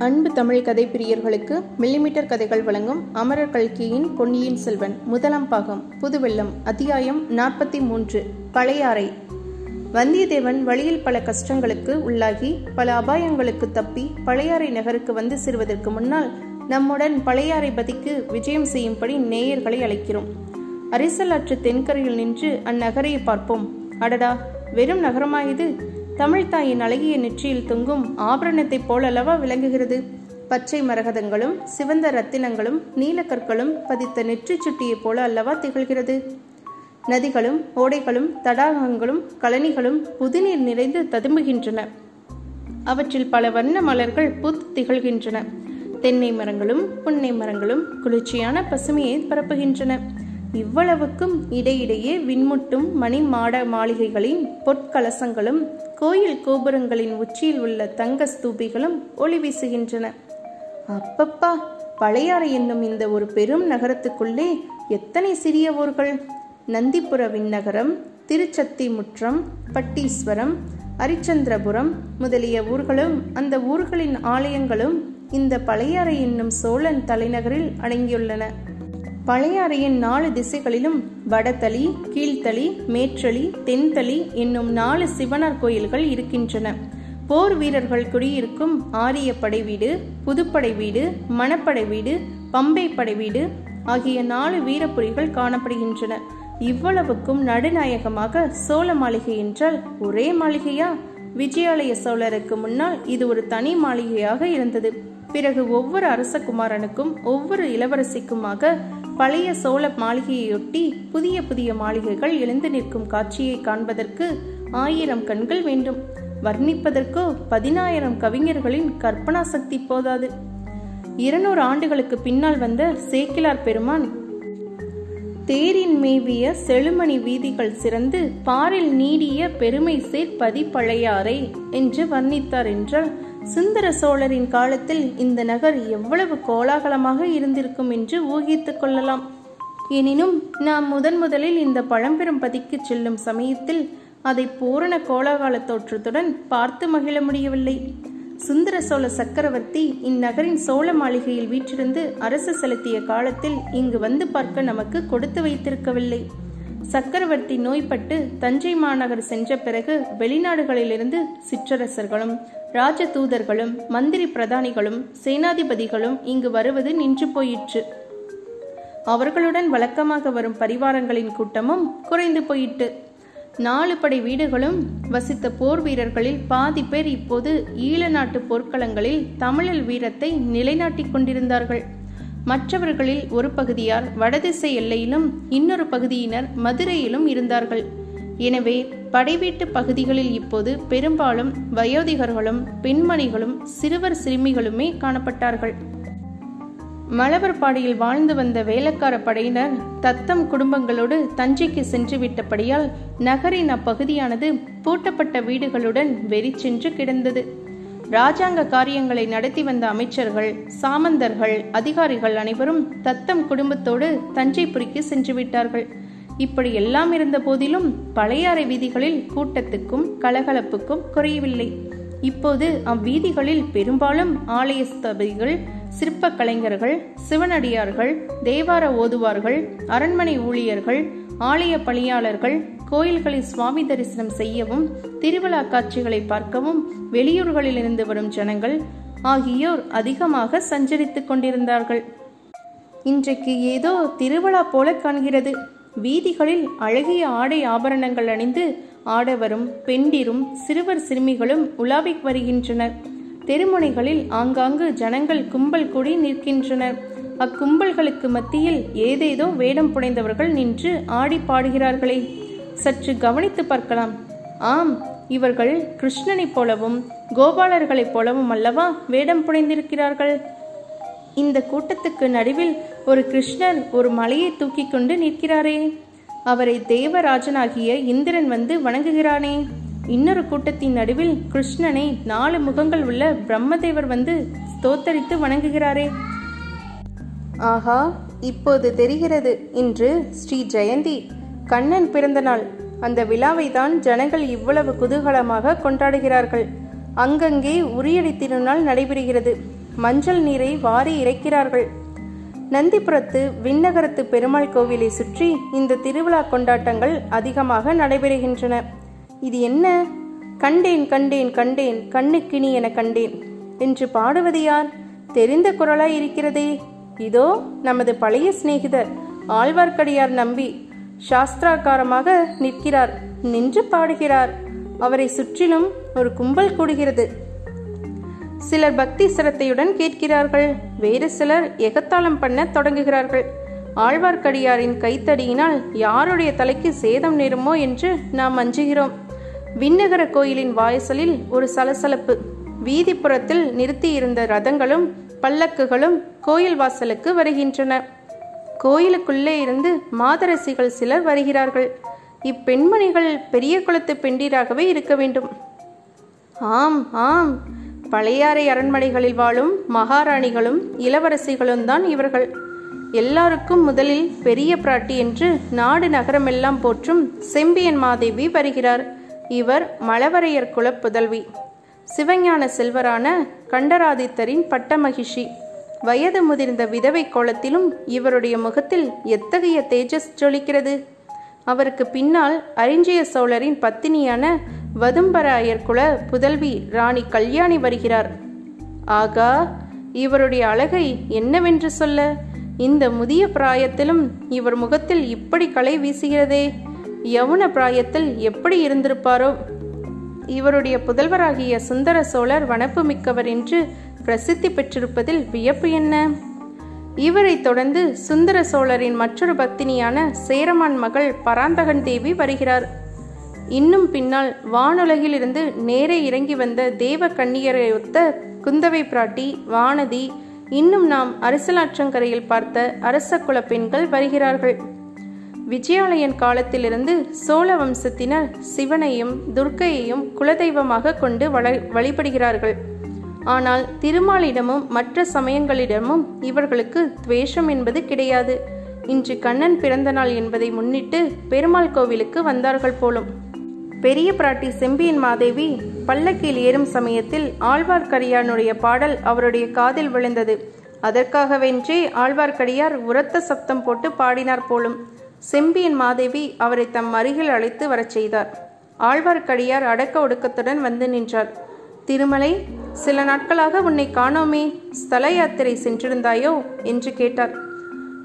அன்பு தமிழ் கதை பிரியர்களுக்கு மில்லிமீட்டர் கதைகள் வழங்கும் அமரர் கல்கியின் பொன்னியின் செல்வன் முதலாம் பாகம் புதுவெள்ளம் அத்தியாயம் நாற்பத்தி மூன்று பழையாறை. வந்தியத்தேவன் வழியில் பல கஷ்டங்களுக்கு உள்ளாகி பல அபாயங்களுக்கு தப்பி பழையாறை நகருக்கு வந்து சேர்வதற்கு முன்னால் நம்முடன் பழையாறை பதிக்கு விஜயம் செய்யும்படி நேயர்களை அழைக்கிறோம். அரிசலாற்று தென்கரையில் நின்று அந்நகரை பார்ப்போம். அடடா வெறும் நகரமாயுது. தமிழ்தாயின் அழகிய நெற்றியில் தொங்கும் ஆபரணத்தைப் போலல்லவா விளங்குகிறது? பச்சை மரகதங்களும் சிவந்த ரத்தினங்களும் நீலக்கற்களும் பதித்த நெற்றி சுட்டியைப் போல அல்லவா திகழ்கிறது? நதிகளும் ஓடைகளும் தடாகங்களும் கழனிகளும் புதுநீர் நிறைந்து ததும்புகின்றன. அவற்றில் பல வண்ண மலர்கள் பூத்து திகழ்கின்றன. தென்னை மரங்களும் புன்னை மரங்களும் குளிர்ச்சியான பசுமையை பரப்புகின்றன. இவ்வளவுக்கும் இடையிடையே விண்முட்டும் மணி மாட மாளிகைகளின் பொற்கலசங்களும் கோயில் கோபுரங்களின் உச்சியில் உள்ள தங்க ஸ்தூபிகளும் ஒளி வீசுகின்றன. அப்பப்பா பழையாறை என்னும் இந்த ஒரு பெரும் நகரத்துக்குள்ளே எத்தனை சிறிய ஊர்கள்? நந்திபுர விண்ணகரம் திருச்சத்தி முற்றம் பட்டீஸ்வரம் அரிச்சந்திரபுரம் முதலிய ஊர்களும் அந்த ஊர்களின் ஆலயங்களும் இந்த பழையாறை என்னும் சோழன் தலைநகரில் அடங்கியுள்ளன. பழையாறையின் நாலு திசைகளிலும் வடதளி கீழ்த்தளி மேற்றளி தென்தளி என்னும் நாலு சிவனார் கோயில்கள் இருக்கின்றன. போர் வீரர்கள் குடியிருக்கும் ஆரிய படை வீடு புதுப்படை வீடு மணப்படை வீடு பம்பை படை வீடு ஆகிய நாலு வீரப்புரிகள் காணப்படுகின்றன. இவ்வளவுக்கும் நடுநாயகமாக சோழ மாளிகை என்றால் ஒரே மாளிகையா? விஜயாலய சோழருக்கு முன்னால் இது ஒரு தனி மாளிகையாக இருந்தது. பிறகு ஒவ்வொரு அரசகுமாரனுக்கும் ஒவ்வொரு இளவரசிக்குமாக பழைய சோழ மாளிகையொட்டி புதிய புதிய மாளிகைகள் எழுந்து நிற்கும் காட்சியை காண்பதற்கு ஆயிரம் கண்கள் வேண்டும். வர்ணிப்பதற்கோ பதினாயிரம் கவிஞர்களின் கற்பனா சக்தி போதாது. இருநூறு ஆண்டுகளுக்கு பின்னால் வந்த சேக்கிலார் பெருமான் தேரின் மேவிய செழுமணி வீதிகள் சிறந்து பாரில் நீடிய பெருமை சேர் பதிப்பழையாறை என்று வர்ணித்தார் என்றால் சுந்தர சோழரின் காலத்தில் இந்த நகர் எவ்வளவு கோலாகலமாக இருந்திருக்கும் என்று ஊகித்துக் கொள்ளலாம். எனினும் நாம் முதன் முதலில் இந்த பழம்பெரும் பதிக்கு செல்லும் சமயத்தில் அதை பூரண கோலாகல தோற்றத்துடன் பார்த்து மகிழ முடியவில்லை. சுந்தர சோழ சக்கரவர்த்தி இந்நகரின் சோழ மாளிகையில் வீற்றிருந்து அரசு செலுத்திய காலத்தில் இங்கு வந்து பார்க்க நமக்கு கொடுத்து வைத்திருக்கவில்லை. சக்கரவர்த்தி நோய்பட்டு தஞ்சை மாநகர் சென்ற பிறகு வெளிநாடுகளிலிருந்து சிற்றரசர்களும் ராஜ தூதர்களும் மந்திரி பிரதானிகளும் சேனாதிபதிகளும் இங்கு வருவது நின்று போயிற்று. அவர்களுடன் வழக்கமாக வரும் பரிவாரங்களின் கூட்டமும் குறைந்து போயிட்டு நாலு படை வீடுகளும் வசித்த போர் வீரர்களில் பாதி பேர் இப்போது ஈழ நாட்டு போர்க்களங்களில் தமிழர் வீரத்தை நிலைநாட்டிக் கொண்டிருந்தார்கள். மற்றவர்களில் ஒரு பகுதியார் வடதிசை எல்லையிலும் இன்னொரு பகுதியினர் மதுரையிலும் இருந்தார்கள். எனவே படைவீட்டு பகுதிகளில் இப்போது பெரும்பாலும் வயோதிகர்களும் பெண்மணிகளும் சிறுவர் சிறுமிகளுமே காணப்பட்டார்கள். மலவர்பாடியில் வாழ்ந்து வந்த வேலக்கார படையினர் தத்தம் குடும்பங்களோடு தஞ்சைக்கு சென்று விட்டபடியால் நகரின் அப்பகுதியானது பூட்டப்பட்ட வீடுகளுடன் வெறிச்சென்று கிடந்தது. ராஜாங்க காரியங்களை நடத்தி வந்த அமைச்சர்கள் சாமந்தர்கள் அதிகாரிகள் அனைவரும் தத்தம் குடும்பத்தோடு தஞ்சைபுரிக்கு சென்று விட்டார்கள். இப்படி எல்லாம் இருந்த போதிலும் பழையாறை வீதிகளில் கூட்டத்துக்கும் கலகலப்புக்கும் குறையவில்லை. இப்போது அவ்வீதிகளில் பெரும்பாலும் ஆலய ஸ்தபதிகள் சிற்ப கலைஞர்கள் சிவனடியார்கள் தேவார ஓதுவார்கள் அரண்மனை ஊழியர்கள் ஆலய பணியாளர்கள் கோயில்களில் சுவாமி தரிசனம் செய்யவும் திருவிழா காட்சிகளை பார்க்கவும் வெளியூர்களிலிருந்து வரும் ஜனங்கள் ஆகியோர் அதிகமாக சஞ்சரித்துக் கொண்டிருந்தார்கள். இன்றைக்கு ஏதோ திருவிழா போல காண்கிறது. வீதிகளில் அழகிய ஆடை ஆபரணங்கள் அணிந்து ஆடவரும் பெண்டிரும் சிறுவர் சிறுமிகளும் உலாவி வருகின்றனர். தெருமுனைகளில் ஆங்காங்கு ஜனங்கள் கும்பல் கூடி நிற்கின்றனர். அக்கும்பல்களுக்கு மத்தியில் ஏதேதோ வேடம் புனைந்தவர்கள் நின்று ஆடி பாடுகிறார்களே. சற்று கவனித்து பார்க்கலாம். ஆம் இவர்கள் கிருஷ்ணனைப் போலவும் கோபாலர்களைப் போலவும் அல்லவா வேடம் புனைந்திருக்கிறார்கள்? இந்த கூட்டத்துக்கு நடுவில் ஒரு கிருஷ்ணர் ஒரு மலையை தூக்கி கொண்டு நிற்கிறாரே. அவரை தேவராஜனாகிய இந்திரன் வந்து வணங்குகிறானே. இன்னொரு கூட்டத்தின் நடுவில் கிருஷ்ணனை நாலு முகங்கள் உள்ள பிரம்மதேவர் வந்து ஸ்தோத்தரித்து வணங்குகிறாரே. ஆஹா இப்போது தெரிகிறது இன்று ஸ்ரீ ஜெயந்தி. கண்ணன் பிறந்த நாள். அந்த விழாவை தான் ஜனங்கள் இவ்வளவு குதூகலமாக கொண்டாடுகிறார்கள். அங்கங்கே உரியடி திருநாள் நடைபெறுகிறது. மஞ்சள் நீரை வாரி இறைக்கிறார்கள். நந்திபுரத்து விண்ணகரத்து பெருமாள் கோவிலை சுற்றி இந்த திருவிழா கொண்டாட்டங்கள் அதிகமாக நடைபெறுகின்றன. இது என்ன? கண்டேன் கண்டேன் கண்டேன் கண்ணுக்கினி என கண்டேன். என்று பாடுவது யார்? தெரிந்த குரலாய் இருக்கிறதே. இதோ நமது பழைய சிநேகிதர் ஆழ்வார்க்கடியார் நம்பி சாஸ்திராக்காரமாக நிற்கிறார். நின்று பாடுகிறார். அவரை சுற்றிலும் ஒரு கும்பல் கூடுகிறது. சிலர் பக்தி சிரத்தையுடன் கேட்கிறார்கள். வேறு சிலர் எகத்தாளம் பண்ண தொடங்குகிறார்கள். ஆழ்வார்க்கடியாரின் கைத்தடியினால் யாருடைய தலைக்கு சேதம் நேருமோ என்று நாம் அஞ்சுகிறோம். விண்ணகர கோயிலின் வாயசலில் ஒரு சலசலப்பு. வீதிப்புறத்தில் நிறுத்தியிருந்த ரதங்களும் பல்லக்குகளும் கோயில் வாசலுக்கு வருகின்றன. கோயிலுக்குள்ளே இருந்து மாதரசிகள் சிலர் வருகிறார்கள். இப்பெண்மணிகள் பெரிய குளத்து பெண்டீராகவே இருக்க வேண்டும். ஆம் ஆம். பழையாறை அரண்மனைகளில் வாழும் மகாராணிகளும் இளவரசிகளும் தான் இவர்கள். எல்லாருக்கும் முதலில் பெரிய பிராட்டி என்று நாடு நகரமெல்லாம் போற்றும் செம்பியன் மாதேவி வருகிறார். இவர் மலவரையர் குல புதல்வி. சிவஞான செல்வரான கண்டராதித்தரின் பட்டமகிஷி. வயது முதிர்ந்த விதவை கோலத்திலும் இவருடைய முகத்தில் எத்தகைய தேஜஸ் ஜொலிக்கிறது? அவருக்கு பின்னால் அரிஞ்சய சோழரின் பத்தினியான வதும்பராயர் குல புதல்வி ராணி கல்யாணி வருகிறார். ஆகா இவருடைய அழகை என்னவென்று சொல்ல? இந்த முதிய பிராயத்திலும் இவர் முகத்தில் இப்படி கலை வீசுகிறதே. யவுன பிராயத்தில் எப்படி இருந்திருப்பாரோ? இவருடைய புதல்வராகிய சுந்தர சோழர் வனப்பு மிக்கவர் என்று பிரசித்தி பெற்றிருப்பதில் வியப்பு என்ன? இவரை தொடர்ந்து சுந்தர சோழரின் மற்றொரு பத்தினியான சேரமான் மகள் பராந்தகன் தேவி வருகிறார். இன்னும் பின்னால் வானுலகிலிருந்து நேரே இறங்கி வந்த தேவ கண்ணியரை ஒத்த குந்தவை பிராட்டி வானதி இன்னும் நாம் அரசலாற்றங்கரையில் பார்த்த அரச குல பெண்கள் வருகிறார்கள். விஜயாலயன் காலத்திலிருந்து சோழ வம்சத்தினர் சிவனையும் துர்க்கையையும் குலதெய்வமாக கொண்டு வழிபடுகிறார்கள். ஆனால் திருமாலிடமும் மற்ற சமயங்களிடமும் இவர்களுக்கு துவேஷம் என்பது கிடையாது. இன்று கண்ணன் பிறந்த நாள் என்பதை முன்னிட்டு பெருமாள் கோவிலுக்கு வந்தார்கள் போலும். பெரிய பிராட்டி செம்பியன் மாதேவி பல்லக்கில் ஏறும் சமயத்தில் ஆழ்வார்க்கடியானுடைய பாடல் அவருடைய காதில் விழுந்தது. அதற்காகவென்றே ஆழ்வார்க்கடியார் உரத்த சப்தம் போட்டு பாடினார் போலும். செம்பியன் மாதேவி அவரை தம் அருகில் அழைத்து வரச் செய்தார். ஆழ்வார்க்கடியார் அடக்க ஒடுக்கத்துடன் வந்து நின்றார். திருமலை சில நாட்களாக உன்னை காணோமே ஸ்தல யாத்திரை சென்றிருந்தாயோ? என்று கேட்டார்.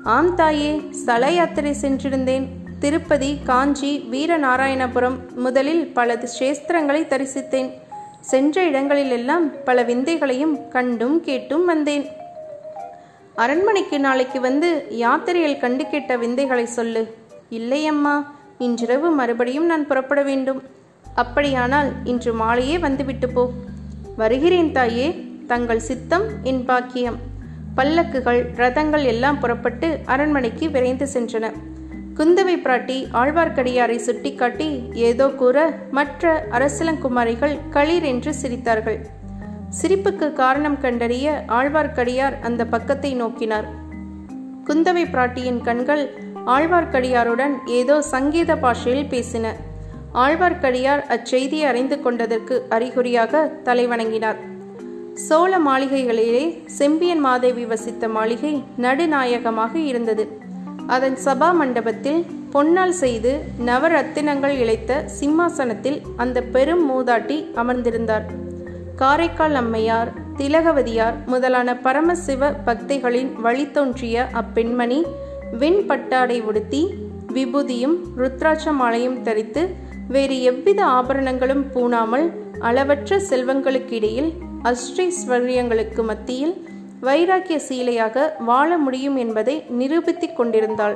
ஆம் தாயே ஸ்தல யாத்திரை சென்றிருந்தேன். திருப்பதி காஞ்சி வீரநாராயணபுரம் முதலில் பல சேஸ்திரங்களை தரிசித்தேன். சென்ற இடங்களிலெல்லாம் பல விந்தைகளையும் கண்டும் கேட்டும் வந்தேன். அரண்மனைக்கு நாளைக்கு வந்து யாத்திரையில் கண்டு கேட்ட விந்தைகளை சொல்லு. இல்லையம்மா இன்றிரவு மறுபடியும் நான் புறப்பட வேண்டும். அப்படியானால் இன்று மாலையே வந்துவிட்டு போ. வருகிறேன் தாயே தங்கள் சித்தம் என் பாக்கியம். பல்லக்குகள் ரதங்கள் எல்லாம் புறப்பட்டு அரண்மனைக்கு விரைந்து சென்றன. குந்தவை பிராட்டி ஆழ்வார்க்கடியாரை சுட்டிக்காட்டி ஏதோ கூற மற்ற அரசலங்குமாரிகள் களீர் என்று சிரித்தார்கள். சிரிப்புக்கு காரணம் கண்டறிய ஆழ்வார்க்கடியார் அந்த பக்கத்தை நோக்கினார். குந்தவை பிராட்டியின் கண்கள் ஆழ்வார்க்கடியாருடன் ஏதோ சங்கீத பாஷையில் பேசின. ஆழ்வார்க்கடியார் அச்செய்தியை அறிந்து கொண்டதற்கு அறிகுறியாக தலைவணங்கினார். சோழ மாளிகைகளிலே செம்பியன் மாதேவி வசித்த மாளிகை நடுநாயகமாக இருந்தது. அதன் சபா மண்டபத்தில் பொன்னால் செய்து நவரத்தினங்கள் இழைத்த சிம்மாசனத்தில் அந்த பெரும் மூதாட்டி அமர்ந்திருந்தார். காரைக்கால் அம்மையார் திலகவதியார் முதலான பரமசிவ பக்திகளின் வழித்தோன்றிய அப்பெண்மணி வெண் பட்டாடை உடுத்தி விபூதியும் ருத்ராட்ச மாலையும் தரித்து வேறு எவ்வித ஆபரணங்களும் பூணாமல் அளவற்ற செல்வங்களுக்கிடையில் அஷ்டைஸ்வரியங்களுக்கு மத்தியில் வைராக்கிய சீலையாக வாழ முடியும் என்பதை நிரூபித்துக் கொண்டிருந்தாள்.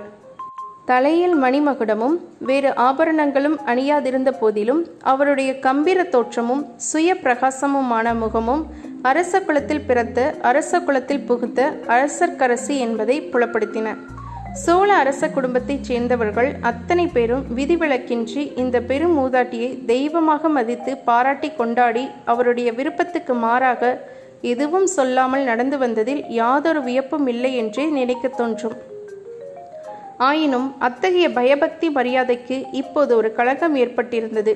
தலையில் மணிமகுடமும் வேறு ஆபரணங்களும் அணியாதிருந்த போதிலும் அவருடைய கம்பீர தோற்றமும் சுய பிரகாசமுமான முகமும் அரச குலத்தில் பிறத்த அரச குலத்தில் புகுத்த அரசர்க்கரசி என்பதை புலப்படுத்தின. சோழ அரச குடும்பத்தைச் சேர்ந்தவர்கள் அத்தனை பேரும் விதிவிலக்கின்றி இந்த பெரும் மூதாட்டியை தெய்வமாக மதித்து பாராட்டி கொண்டாடி அவருடைய விருப்பத்துக்கு மாறாக எதுவும் சொல்லாமல் நடந்து வந்ததில் யாதொரு வியப்பும் இல்லை என்றே நினைக்க தோன்றும். ஆயினும் அத்தகைய பயபக்தி மரியாதைக்கு இப்போது ஒரு கழகம் ஏற்பட்டிருந்தது.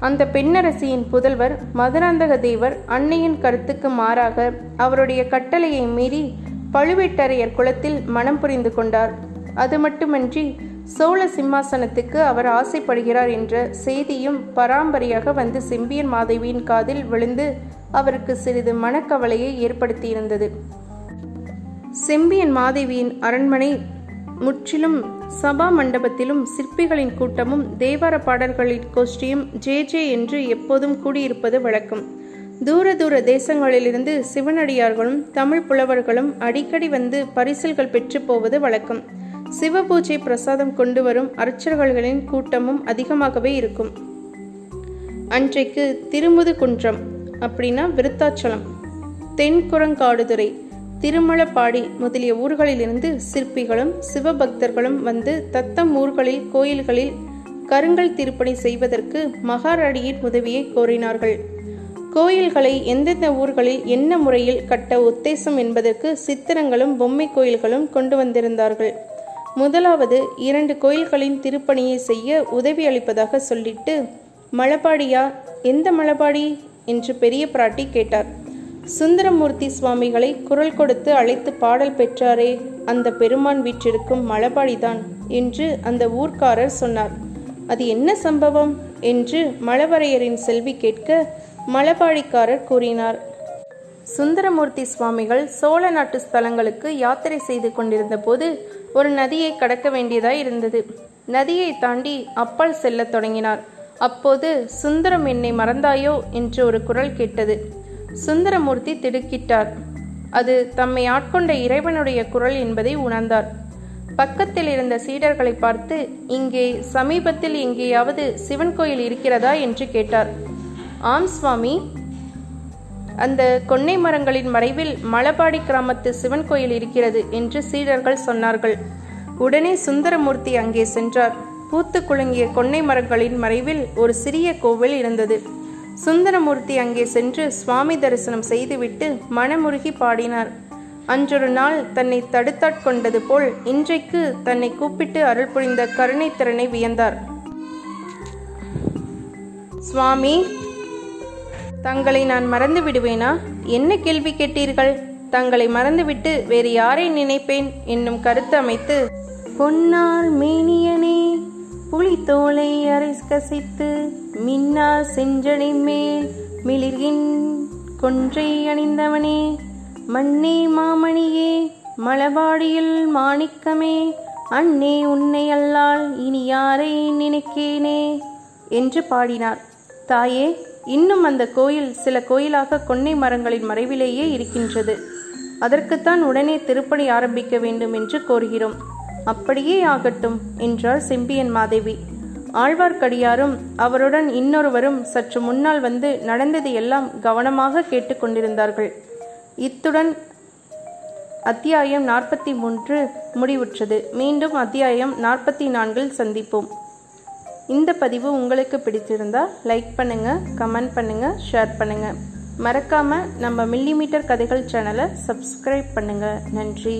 அந்த பெண்ணரசியின் புதல்வர் மதுராந்தக தேவர் அன்னையின் கருத்துக்கு மாறாக அவருடைய கட்டளையை மீறி பழுவேட்டரையர் குலத்தில் மனம் புரிந்து கொண்டார். அது மட்டுமன்றி சோழ சிம்மாசனத்துக்கு அவர் ஆசைப்படுகிறார் என்ற செய்தியும் பராம்பரையாக வந்து செம்பியன் மாதவியின் காதில் விழுந்து அவருக்கு சிறிது மனக்கவலையை ஏற்படுத்தியிருந்தது. செம்பியன் மாதேவியின் அரண்மனை முற்றிலும் சபா மண்டபத்திலும் சிற்பிகளின் கூட்டமும் தேவார பாடல்களின் கோஷ்டியும் ஜே ஜே என்று எப்போதும் கூடியிருப்பது வழக்கம். தூர தூர தேசங்களிலிருந்து சிவனடியார்களும் தமிழ் புலவர்களும் அடிக்கடி வந்து பரிசில்கள் பெற்று போவது வழக்கம். சிவபூஜை பிரசாதம் கொண்டு வரும் அர்ச்சகர்களின் கூட்டமும் அதிகமாகவே இருக்கும். அன்றைக்கு திருமுது குன்றம் அப்படின்னா விருத்தாச்சலம் தென்குரங்காடுதுறை திருமலப்பாடி முதலிய ஊர்களிலிருந்து சிற்பிகளும் சிவபக்தர்களும் வந்து தத்தம் ஊர்களில் கோயில்களில் கருங்கல் திருப்பணி செய்வதற்கு மகாரடியின் உதவியை கோரினார்கள். கோயில்களை எந்தெந்த ஊர்களில் என்ன முறையில் கட்ட உத்தேசம் என்பதற்கு சித்திரங்களும் பொம்மை கோயில்களும் கொண்டு வந்திருந்தார்கள். முதலாவது இரண்டு கோயில்களின் திருப்பணியை செய்ய உதவி அளிப்பதாக சொல்லிட்டு மலபாடியா? எந்த மலபாடி? என்று பெரிய பிராட்டி கேட்டார். சுந்தரமூர்த்தி சுவாமிகளை குரல் கொடுத்து அழைத்து பாடல் பெற்றாரே அந்த பெருமான் வீற்றிருக்கும் மலபாடிதான் என்று அந்த ஊர்க்காரர் சொன்னார். அது என்ன சம்பவம்? என்று மலவரையரின் செல்வி கேட்க மலபாடிக்காரர் கூறினார். சுந்தரமூர்த்தி சுவாமிகள் சோழ நாட்டு ஸ்தலங்களுக்கு யாத்திரை செய்து கொண்டிருந்த போது ஒரு நதியை கடக்க வேண்டியதாய் இருந்தது. நதியை தாண்டி அப்பால் செல்லத் தொடங்கினார். அப்போது சுந்தரம் என்னை மறந்தாயோ? என்று ஒரு குரல் கேட்டது. சுந்தரமூர்த்தி திடுக்கிட்டார். அது தம்மை ஆட்கொண்ட இறைவனுடைய குரல் என்பதை உணர்ந்தார். பக்கத்தில் இருந்த சீடர்களை பார்த்து இங்கே சமீபத்தில் எங்கேயாவது சிவன் கோயில் இருக்கிறதா? என்று கேட்டார். ஆம் சுவாமி. அந்த கொன்னை மரங்களின் மறைவில் மலபாடி கிராமத்து சிவன் கோயில் இருக்கிறது என்று சீடர்கள் சொன்னார்கள். உடனே சுந்தரமூர்த்தி அங்கே சென்றார். பூத்து குலுங்கிய கொன்னை மரங்களின் மறைவில் ஒரு சிறிய கோவில் இருந்தது. சுந்தரமூர்த்தி அங்கே சென்று சுவாமி தரிசனம் செய்துவிட்டு மனமுருகி பாடினார். அன்றொரு நாள் தன்னை தடுத்தாட்கொண்டது போல் இன்றைக்கு தன்னை கூப்பிட்டு அருள் புரிந்த கருணை திறனை வியந்தார். சுவாமி தங்களை நான் மறந்து விடுவேனா? என்ன கேள்வி கேட்டீர்கள்? தங்களை மறந்துவிட்டு வேறு யாரை நினைப்பேன்? என்னும் கருத்து அமைத்து பொன்னால் மேனியனே புலித்தோலை அரை கசித்து மின்னார் செஞ்சடை மேல் மிளிர்கின் கொன்றை அணிந்தவனே மண்ணே மாமணியே மலபாடியில் மாணிக்கமே அண்ணே உன்னை அல்லால் இனி யாரை நினைக்கேனே? என்று பாடினார். தாயே இன்னும் அந்த கோயில் சில கோயிலாக கொன்னை மரங்களின் மறைவிலேயே இருக்கின்றது. அதற்குத்தான் உடனே திருப்பணி ஆரம்பிக்க வேண்டும் என்று கோருகிறோம். அப்படியே ஆகட்டும் என்றார் செம்பியன் மாதேவி. ஆழ்வார்க்கடியாரும் அவருடன் இன்னொருவரும் சற்று முன்னால் வந்து நடந்தது எல்லாம் கவனமாக கேட்டுக்கொண்டிருந்தார்கள் இத்துடன் அத்தியாயம் நாற்பத்தி மூன்று முடிவுற்றது. மீண்டும் அத்தியாயம் நாற்பத்தி நான்கில் சந்திப்போம். இந்த பதிவு உங்களுக்கு பிடிச்சிருந்தா லைக் பண்ணுங்க கமெண்ட் பண்ணுங்க ஷேர் பண்ணுங்க. மறக்காம நம்ம மில்லிமீட்டர் கதைகள் சேனலை சப்ஸ்கிரைப் பண்ணுங்க. நன்றி.